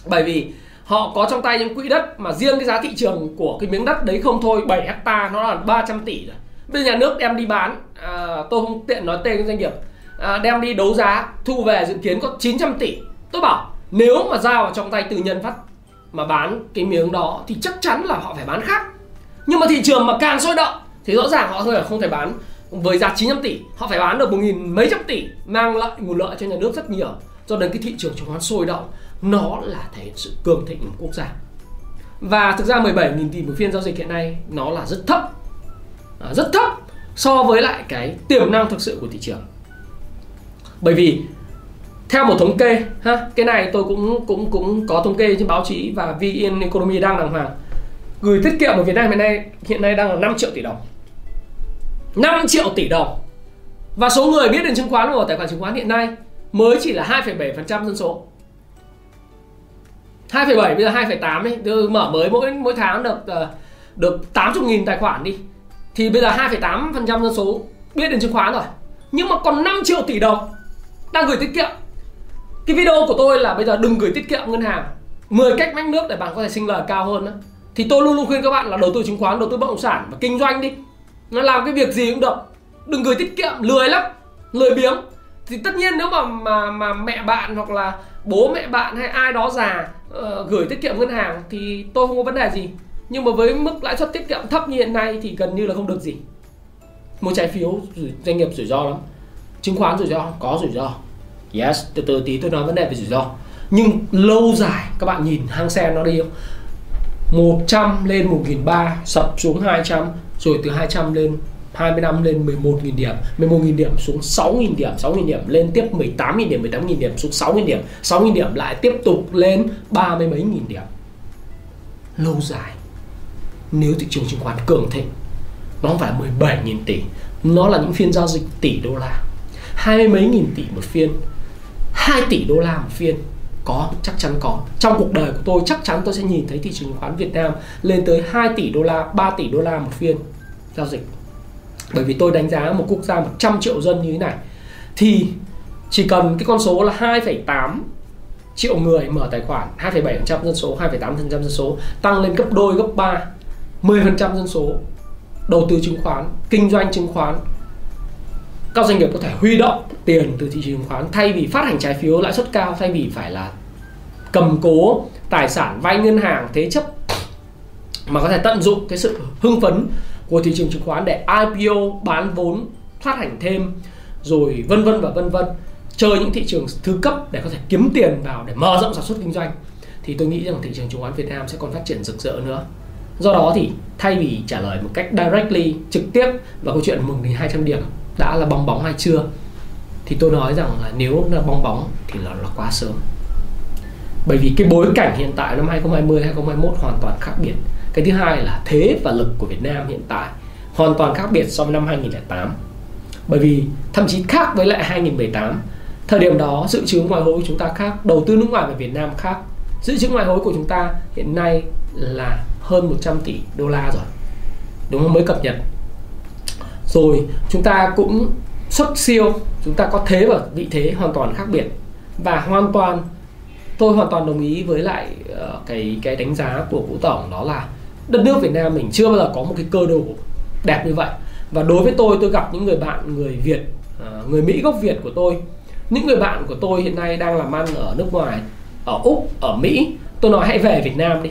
A: Bởi vì họ có trong tay những quỹ đất mà riêng cái giá thị trường của cái miếng đất đấy không thôi 7 hecta, nó là 300 tỷ rồi bây giờ nhà nước đem đi bán. À, tôi không tiện nói tên doanh nghiệp. À, đem đi đấu giá thu về dự kiến có 900 tỷ. Tôi bảo nếu mà giao vào trong tay tư nhân phát mà bán cái miếng đó thì chắc chắn là họ phải bán khác. Nhưng mà thị trường mà càng sôi động thì rõ ràng họ không thể bán. Với giá 900 tỷ họ phải bán được một nghìn mấy trăm tỷ mang lại nguồn lợi cho nhà nước rất nhiều. Cho đến cái thị trường chứng khoán sôi động nó là thể hiện sự cường thịnh của quốc gia. Và thực ra 17.000 tỷ một phiên giao dịch hiện nay nó là rất thấp. Ờ, rất thấp so với lại cái tiềm năng thực sự của thị trường. Bởi vì theo một thống kê ha cái này tôi cũng cũng cũng có thống kê trên báo chí và VN Economy đang đàng hoàng. Gửi tiết kiệm ở Việt Nam hiện nay hiện nay đang là 5 triệu tỷ đồng. 5 triệu tỷ đồng. Và số người biết đến chứng khoán của tài khoản chứng khoán hiện nay mới chỉ là 2,7% dân số. 2,7 bây giờ 2,8 đi mở mới mỗi mỗi tháng được ờ, được 80.000 tài khoản đi thì bây giờ 2,8% dân số biết đến chứng khoán rồi. Nhưng mà còn 5 triệu tỷ đồng đang gửi tiết kiệm. Cái video của tôi là bây giờ đừng gửi tiết kiệm ngân hàng. 10 cách mách nước để bạn có thể sinh lời cao hơn đó. thì tôi luôn luôn khuyên các bạn là đầu tư chứng khoán đầu tư bất động sản và kinh doanh đi. Nó làm cái việc gì cũng được. Đừng gửi tiết kiệm lười lắm lười biếng. Thì tất nhiên nếu mà mà mà mẹ bạn hoặc là bố mẹ bạn hay ai đó già uh, gửi tiết kiệm ngân hàng thì tôi không có vấn đề gì nhưng mà với mức lãi suất tiết kiệm thấp như hiện nay thì gần như là không được gì. Mua trái phiếu doanh nghiệp rủi ro lắm. Chứng khoán rủi ro, có rủi ro. Yes, từ từ tí tôi nói vấn đề về rủi ro. Nhưng lâu dài, các bạn nhìn hang sen nó đi không? 100 lên 1.300 sập xuống 200 rồi từ 200 lên 20 năm lên 11.000 điểm. 11.000 điểm xuống 6.000 điểm 6.000 điểm lên tiếp 18.000 điểm 18.000 điểm xuống 6.000 điểm. 6.000 điểm lại tiếp tục lên ba mươi mấy nghìn điểm. Lâu dài nếu thị trường chứng khoán cường thịnh nó không phải 17.000 tỷ nó là những phiên giao dịch tỷ đô la. Hai mươi mấy nghìn tỷ một phiên 2 tỷ đô la một phiên có chắc chắn có. Trong cuộc đời của tôi chắc chắn tôi sẽ nhìn thấy thị trường chứng khoán Việt Nam lên tới 2 tỷ đô la 3 tỷ đô la một phiên giao dịch. Bởi vì tôi đánh giá một quốc gia 100 triệu dân như thế này thì chỉ cần cái con số là 2,8 triệu người mở tài khoản 2,7% dân số 2,8% dân số tăng lên gấp đôi gấp 3 10% dân số đầu tư chứng khoán, kinh doanh chứng khoán. Các doanh nghiệp có thể huy động tiền từ thị trường chứng khoán thay vì phát hành trái phiếu lãi suất cao, thay vì phải là cầm cố tài sản, vay ngân hàng, thế chấp, mà có thể tận dụng cái sự hưng phấn của thị trường chứng khoán để IPO bán vốn, phát hành thêm, rồi vân vân và vân vân, chơi những thị trường thứ cấp để có thể kiếm tiền vào để mở rộng sản xuất kinh doanh. Thì tôi nghĩ rằng thị trường chứng khoán Việt Nam sẽ còn phát triển rực rỡ nữa do đó thì thay vì trả lời một cách directly trực tiếp vào câu chuyện 1.200 điểm đã là bong bóng hay chưa thì tôi nói rằng là nếu là bong bóng thì là, là quá sớm. Bởi vì cái bối cảnh hiện tại năm 2020 2021 hoàn toàn khác biệt. Cái thứ hai là thế và lực của Việt Nam hiện tại hoàn toàn khác biệt so với năm 2008 bởi vì thậm chí khác với lại 2018 thời điểm đó dự trữ ngoại hối của chúng ta khác đầu tư nước ngoài về Việt Nam khác. Dự trữ ngoại hối của chúng ta hiện nay là hơn 100 tỷ đô la rồi. Đúng không? Mới cập nhật. Rồi chúng ta cũng xuất siêu chúng ta có thế và vị thế hoàn toàn khác biệt. Và hoàn toàn tôi hoàn toàn đồng ý với lại uh, cái cái đánh giá của vũ tổng đó là đất nước Việt Nam mình chưa bao giờ có một cái cơ đồ đẹp như vậy. Và đối với tôi tôi gặp những người bạn người Việt uh, người Mỹ gốc Việt của tôi. Những người bạn của tôi hiện nay đang làm ăn ở nước ngoài ở úc ở Mỹ. Tôi nói hãy về Việt Nam đi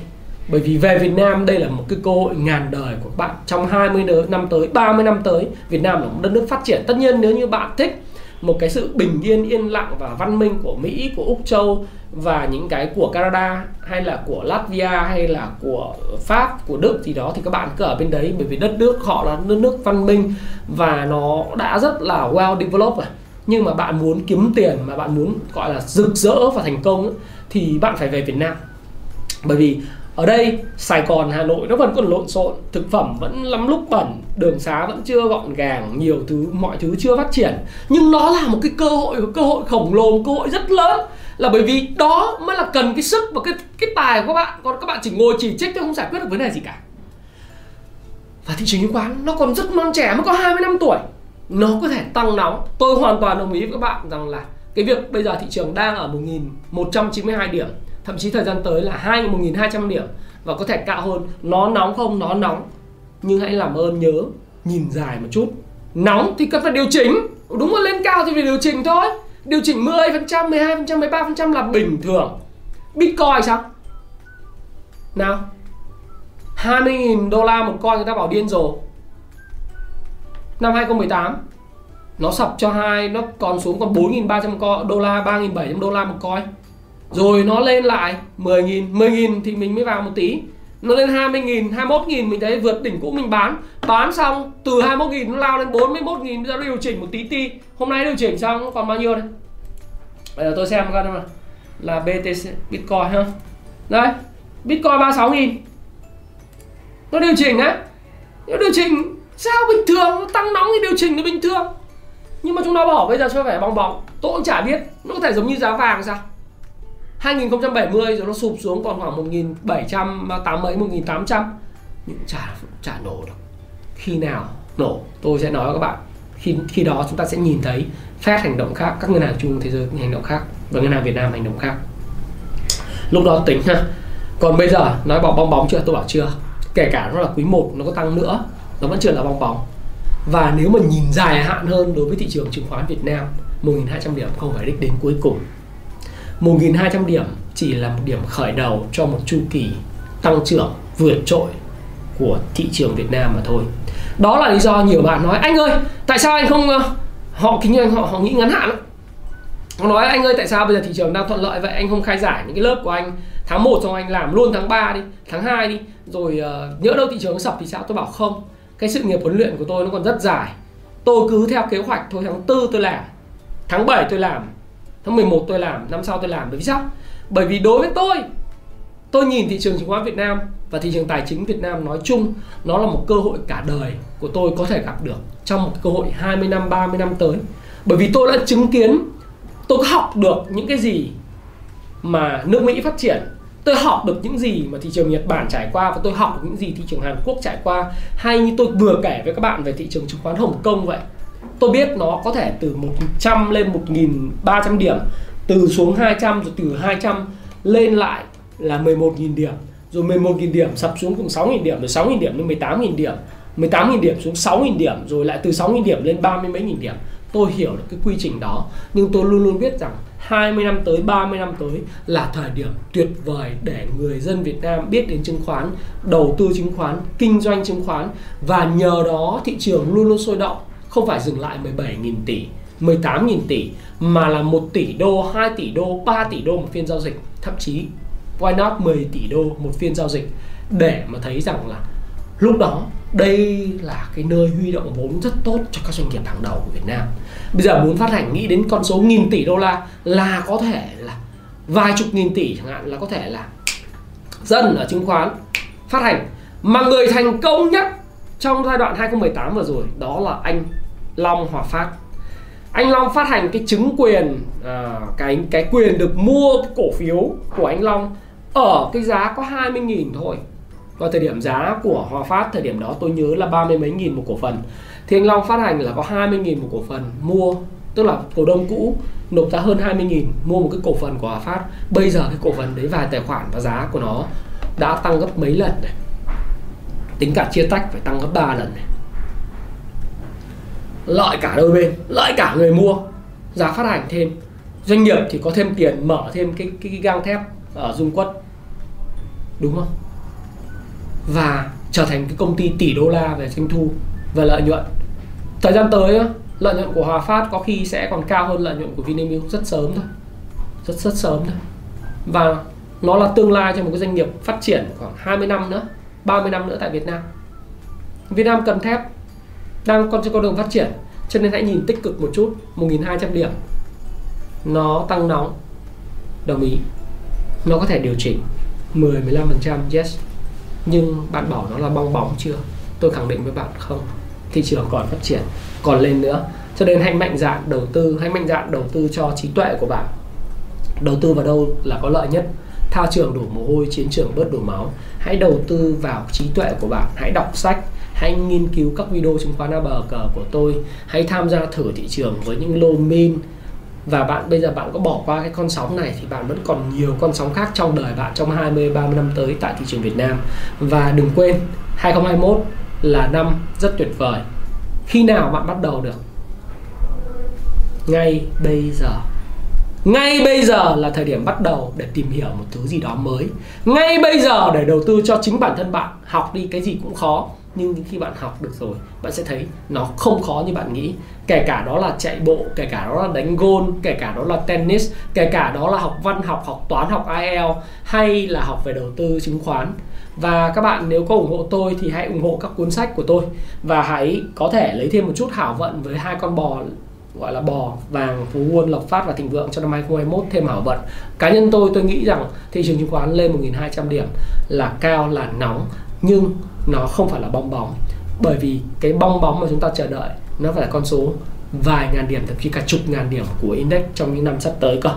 A: bởi vì về Việt Nam, đây là một cái cơ hội ngàn đời của bạn. Trong 20 năm tới 30 năm tới, Việt Nam là một đất nước phát triển. Tất nhiên nếu như bạn thích một cái sự bình yên yên lặng và văn minh của Mỹ, của Úc Châu và những cái của Canada, hay là của Latvia, hay là của Pháp, của Đức gì đó, thì các bạn cứ ở bên đấy. Bởi vì đất nước họ là đất nước văn minh và nó đã rất là well developed rồi. Nhưng mà bạn muốn kiếm tiền, mà bạn muốn, gọi là rực rỡ và thành công thì bạn phải về Việt Nam. Bởi vì ở đây, Sài Gòn, Hà Nội nó vẫn còn lộn xộn, thực phẩm vẫn lắm lúc bẩn, đường xá vẫn chưa gọn gàng, nhiều thứ, mọi thứ chưa phát triển. Nhưng nó là một cái cơ hội cơ hội khổng lồ cơ hội rất lớn. Là bởi vì đó mới là cần cái sức và cái cái tài của các bạn. Còn các bạn chỉ ngồi chỉ trích chứ không giải quyết được vấn đề gì cả. Và thị trường chứng khoán nó còn rất non trẻ, mới có 20 năm tuổi. Nó có thể tăng nóng. Tôi hoàn toàn đồng ý với các bạn rằng là cái việc bây giờ thị trường đang ở 1192 điểm thậm chí thời gian tới là 2 1200 điểm và có thể cao hơn. Nó nóng không? Nó nóng. Nhưng hãy làm ơn nhớ nhìn dài một chút. Nóng thì cần phải điều chỉnh. Đúng là lên cao thì phải điều chỉnh thôi. Điều chỉnh 10%, 12%, 13% là bình thường. Bitcoin sao? Nào 20.000 đô la một coin người ta bảo điên rồi. Năm 2018 Nó sập cho hai Nó còn xuống còn 4.300 đô la 3.700 đô la một coin rồi nó lên lại 10.000 10.000 thì mình mới vào một tí. Nó lên 20.000 21.000 mình thấy vượt đỉnh cũ mình bán. Bán xong, từ 21.000 nó lao lên 41.000 bây giờ điều chỉnh một tí ti hôm nay điều chỉnh xong, còn bao nhiêu đây? Bây giờ tôi xem coi nào. Là BTC Bitcoin ha. Đây, Bitcoin 36.000 nó điều chỉnh đấy nó điều chỉnh sao bình thường? Nó tăng nóng thì điều chỉnh nó bình thường. Nhưng mà chúng nó bỏ bây giờ cho vẻ bong bóng. Tôi cũng chả biết. Nó có thể giống như giá vàng sao? 2070 rồi nó sụp xuống còn khoảng 1700 mấy 1800 nhưng chả chả nổ được khi nào nổ, tôi sẽ nói với các bạn. Khi khi đó chúng ta sẽ nhìn thấy Fed hành động khác, các ngân hàng chung thế giới hành động khác và ngân hàng Việt Nam hành động khác. Lúc đó tính ha. Còn bây giờ, nói bảo bong bóng chưa? Tôi bảo chưa. Kể cả nó là quý 1 nó có tăng nữa, nó vẫn chưa là bong bóng. Và nếu mà nhìn dài hạn hơn đối với thị trường chứng khoán Việt Nam 1.200 điểm không phải đích đến cuối cùng. 1.200 điểm chỉ là một điểm khởi đầu cho một chu kỳ tăng trưởng vượt trội của thị trường Việt Nam mà thôi. Đó là lý do nhiều bạn nói anh ơi tại sao anh không ờ, họ kinh doanh họ họ nghĩ ngắn hạn? Họ nói anh ơi tại sao bây giờ thị trường đang thuận lợi vậy? Anh không khai giải những cái lớp của anh. Tháng 1 xong anh làm luôn tháng 3 đi tháng 2 đi rồi uh, nhỡ đâu thị trường sập thì sao? Tôi bảo không cái sự nghiệp huấn luyện của tôi nó còn rất dài. Tôi cứ theo kế hoạch thôi tháng 4 tôi làm tháng 7 tôi làm tháng 11 tôi làm, năm sau tôi làm. Bởi vì sao? Bởi vì đối với tôi tôi nhìn thị trường chứng khoán Việt Nam và thị trường tài chính Việt Nam nói chung, nó là một cơ hội cả đời của tôi có thể gặp được trong một cơ hội 20 năm 30 năm tới. Bởi vì tôi đã chứng kiến, tôi học được những cái gì mà nước Mỹ phát triển. Tôi học được những gì mà thị trường Nhật Bản trải qua và tôi học được những gì thị trường Hàn Quốc trải qua. Hay như tôi vừa kể với các bạn về thị trường chứng khoán Hồng Kông vậy tôi biết nó có thể từ 100 lên 1.300 điểm, từ xuống 200 rồi từ 200 lên lại là 11.000 điểm. Rồi 11.000 điểm sập xuống cùng 6.000 điểm, rồi 6.000 điểm lên 18.000 điểm 18.000 điểm xuống 6.000 điểm, rồi lại từ 6.000 điểm lên 30 mấy nghìn điểm. Tôi hiểu được cái quy trình đó, nhưng tôi luôn luôn biết rằng 20 năm tới 30 năm tới là thời điểm tuyệt vời để người dân Việt Nam biết đến chứng khoán, đầu tư chứng khoán, kinh doanh chứng khoán. Và nhờ đó thị trường luôn luôn sôi động không phải dừng lại 17.000 tỷ 18.000 tỷ mà là 1 tỷ đô, 2 tỷ đô, 3 tỷ đô một phiên giao dịch. Thậm chí why not 10 tỷ đô một phiên giao dịch? Để mà thấy rằng là lúc đó đây là cái nơi huy động vốn rất tốt cho các doanh nghiệp hàng đầu của Việt Nam. Bây giờ muốn phát hành nghĩ đến con số nghìn tỷ đô la là có thể là vài chục nghìn tỷ chẳng hạn là có thể là dân ở chứng khoán phát hành. Mà người thành công nhất trong giai đoạn 2018 vừa rồi đó là anh Long Hòa Phát. Anh Long phát hành cái chứng quyền à, cái cái quyền được mua cổ phiếu của anh Long ở cái giá có 20.000 thôi. Và thời điểm giá của Hòa Phát thời điểm đó tôi nhớ là ba mươi mấy nghìn một cổ phần. Thì anh Long phát hành là có 20 nghìn một cổ phần mua tức là cổ đông cũ nộp ra hơn 20 nghìn mua một cái cổ phần của Hòa Phát. Bây giờ cái cổ phần đấy vài tài khoản và giá của nó đã tăng gấp mấy lần này. Tính cả chia tách phải tăng gấp 3 lần này lợi cả đôi bên lợi cả người mua. Giá phát hành thêm. Doanh nghiệp thì có thêm tiền mở thêm cái cái, cái gang thép ở dung quất đúng không? Và trở thành cái công ty tỷ đô la về doanh thu và lợi nhuận. Thời gian tới lợi nhuận của Hòa Phát có khi sẽ còn cao hơn lợi nhuận của Vinamilk rất sớm thôi. Rất rất sớm thôi. Và nó là tương lai cho một cái doanh nghiệp phát triển khoảng 20 năm nữa 30 năm nữa tại Việt Nam. Việt Nam cần thép đang còn trên con đường phát triển, cho nên hãy nhìn tích cực một chút 1.200 điểm. Nó tăng nóng. Đồng ý. Nó có thể điều chỉnh 10 15% yes. Nhưng bạn bảo nó là bong bóng chưa? Tôi khẳng định với bạn không. Thị trường còn phát triển, còn lên nữa. Cho nên hãy mạnh dạn đầu tư, hãy mạnh dạn đầu tư cho trí tuệ của bạn. Đầu tư vào đâu là có lợi nhất? Thao trường đổ mồ hôi, chiến trường bớt đổ máu. Hãy đầu tư vào trí tuệ của bạn. Hãy đọc sách hãy nghiên cứu các video chứng khoán a bờ cờ của tôi hãy tham gia thử thị trường với những lô min và bạn bây giờ bạn có bỏ qua cái con sóng này thì bạn vẫn còn nhiều con sóng khác trong đời bạn trong 20 30 năm tới tại thị trường Việt Nam. Và đừng quên 2021 là năm rất tuyệt vời. Khi nào bạn bắt đầu được? Ngay bây giờ. Ngay bây giờ là thời điểm bắt đầu để tìm hiểu một thứ gì đó mới. Ngay bây giờ để đầu tư cho chính bản thân bạn, học đi cái gì cũng khó nhưng khi bạn học được rồi, bạn sẽ thấy nó không khó như bạn nghĩ. Kể cả đó là chạy bộ, kể cả đó là đánh gôn kể cả đó là tennis, kể cả đó là học văn học học toán, học IELTS hay là học về đầu tư, chứng khoán. Và các bạn nếu có ủng hộ tôi thì hãy ủng hộ các cuốn sách của tôi. Và hãy có thể lấy thêm một chút hảo vận với hai con bò, gọi là bò vàng, phú quân, lộc phát và thịnh vượng cho năm 2021 thêm hảo vận. Cá nhân tôi tôi nghĩ rằng thị trường chứng khoán lên 1.200 điểm là cao, là nóng, nhưng nó không phải là bong bóng. Bởi vì cái bong bóng mà chúng ta chờ đợi, nó phải là con số vài ngàn điểm, thậm chí cả chục ngàn điểm của index trong những năm sắp tới cơ.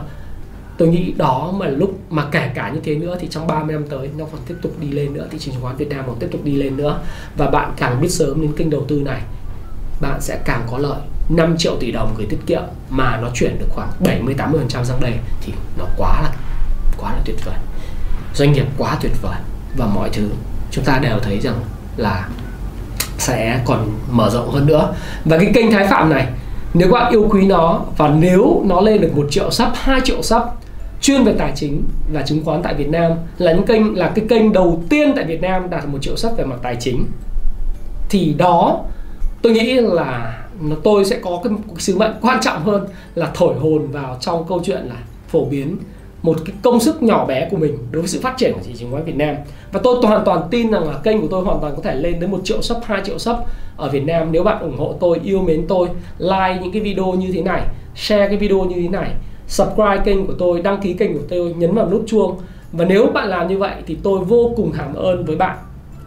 A: Tôi nghĩ đó mà lúc mà kể cả như thế nữa thì trong 30 năm tới nó còn tiếp tục đi lên nữa, thị trường chứng khoán Việt Nam còn tiếp tục đi lên nữa. Và bạn càng biết sớm đến kênh đầu tư này, bạn sẽ càng có lợi. 5 triệu tỷ đồng gửi tiết kiệm mà nó chuyển được khoảng 70 80% sang đây thì nó quá là quá là tuyệt vời. Doanh nghiệp quá tuyệt vời và mọi thứ chúng ta đều thấy rằng là sẽ còn mở rộng hơn nữa. Và cái kênh Thái Phạm này, nếu các bạn yêu quý nó và nếu nó lên được một triệu sub 2 triệu sub chuyên về tài chính và chứng khoán tại Việt Nam, là những kênh, là cái kênh đầu tiên tại Việt Nam đạt một triệu sub về mặt tài chính, thì đó, tôi nghĩ là tôi sẽ có cái sứ mệnh quan trọng hơn là thổi hồn vào trong câu chuyện là phổ biến một cái công sức nhỏ bé của mình đối với sự phát triển của thị trường chứng khoán Việt Nam. Và tôi hoàn toàn tin rằng là kênh của tôi hoàn toàn có thể lên đến một triệu sub 2 triệu sub ở Việt Nam. Nếu bạn ủng hộ tôi, yêu mến tôi, like những cái video như thế này, share cái video như thế này, subscribe kênh của tôi, đăng ký kênh của tôi, nhấn vào nút chuông. Và nếu bạn làm như vậy thì tôi vô cùng hàm ơn với bạn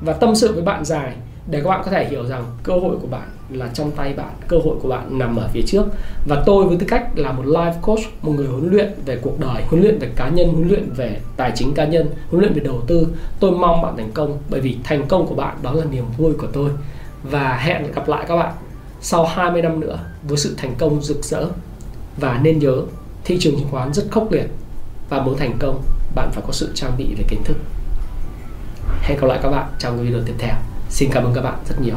A: và tâm sự với bạn dài để các bạn có thể hiểu rằng cơ hội của bạn là trong tay bạn, cơ hội của bạn nằm ở phía trước. Và tôi với tư cách là một life coach, một người huấn luyện về cuộc đời, huấn luyện về cá nhân, huấn luyện về tài chính cá nhân, huấn luyện về đầu tư, tôi mong bạn thành công. Bởi vì thành công của bạn đó là niềm vui của tôi. Và hẹn gặp lại các bạn sau 20 năm nữa với sự thành công rực rỡ. Và nên nhớ, thị trường chứng khoán rất khốc liệt. Và muốn thành công, bạn phải có sự trang bị về kiến thức. Hẹn gặp lại các bạn trong video tiếp theo. Xin cảm ơn các bạn rất nhiều.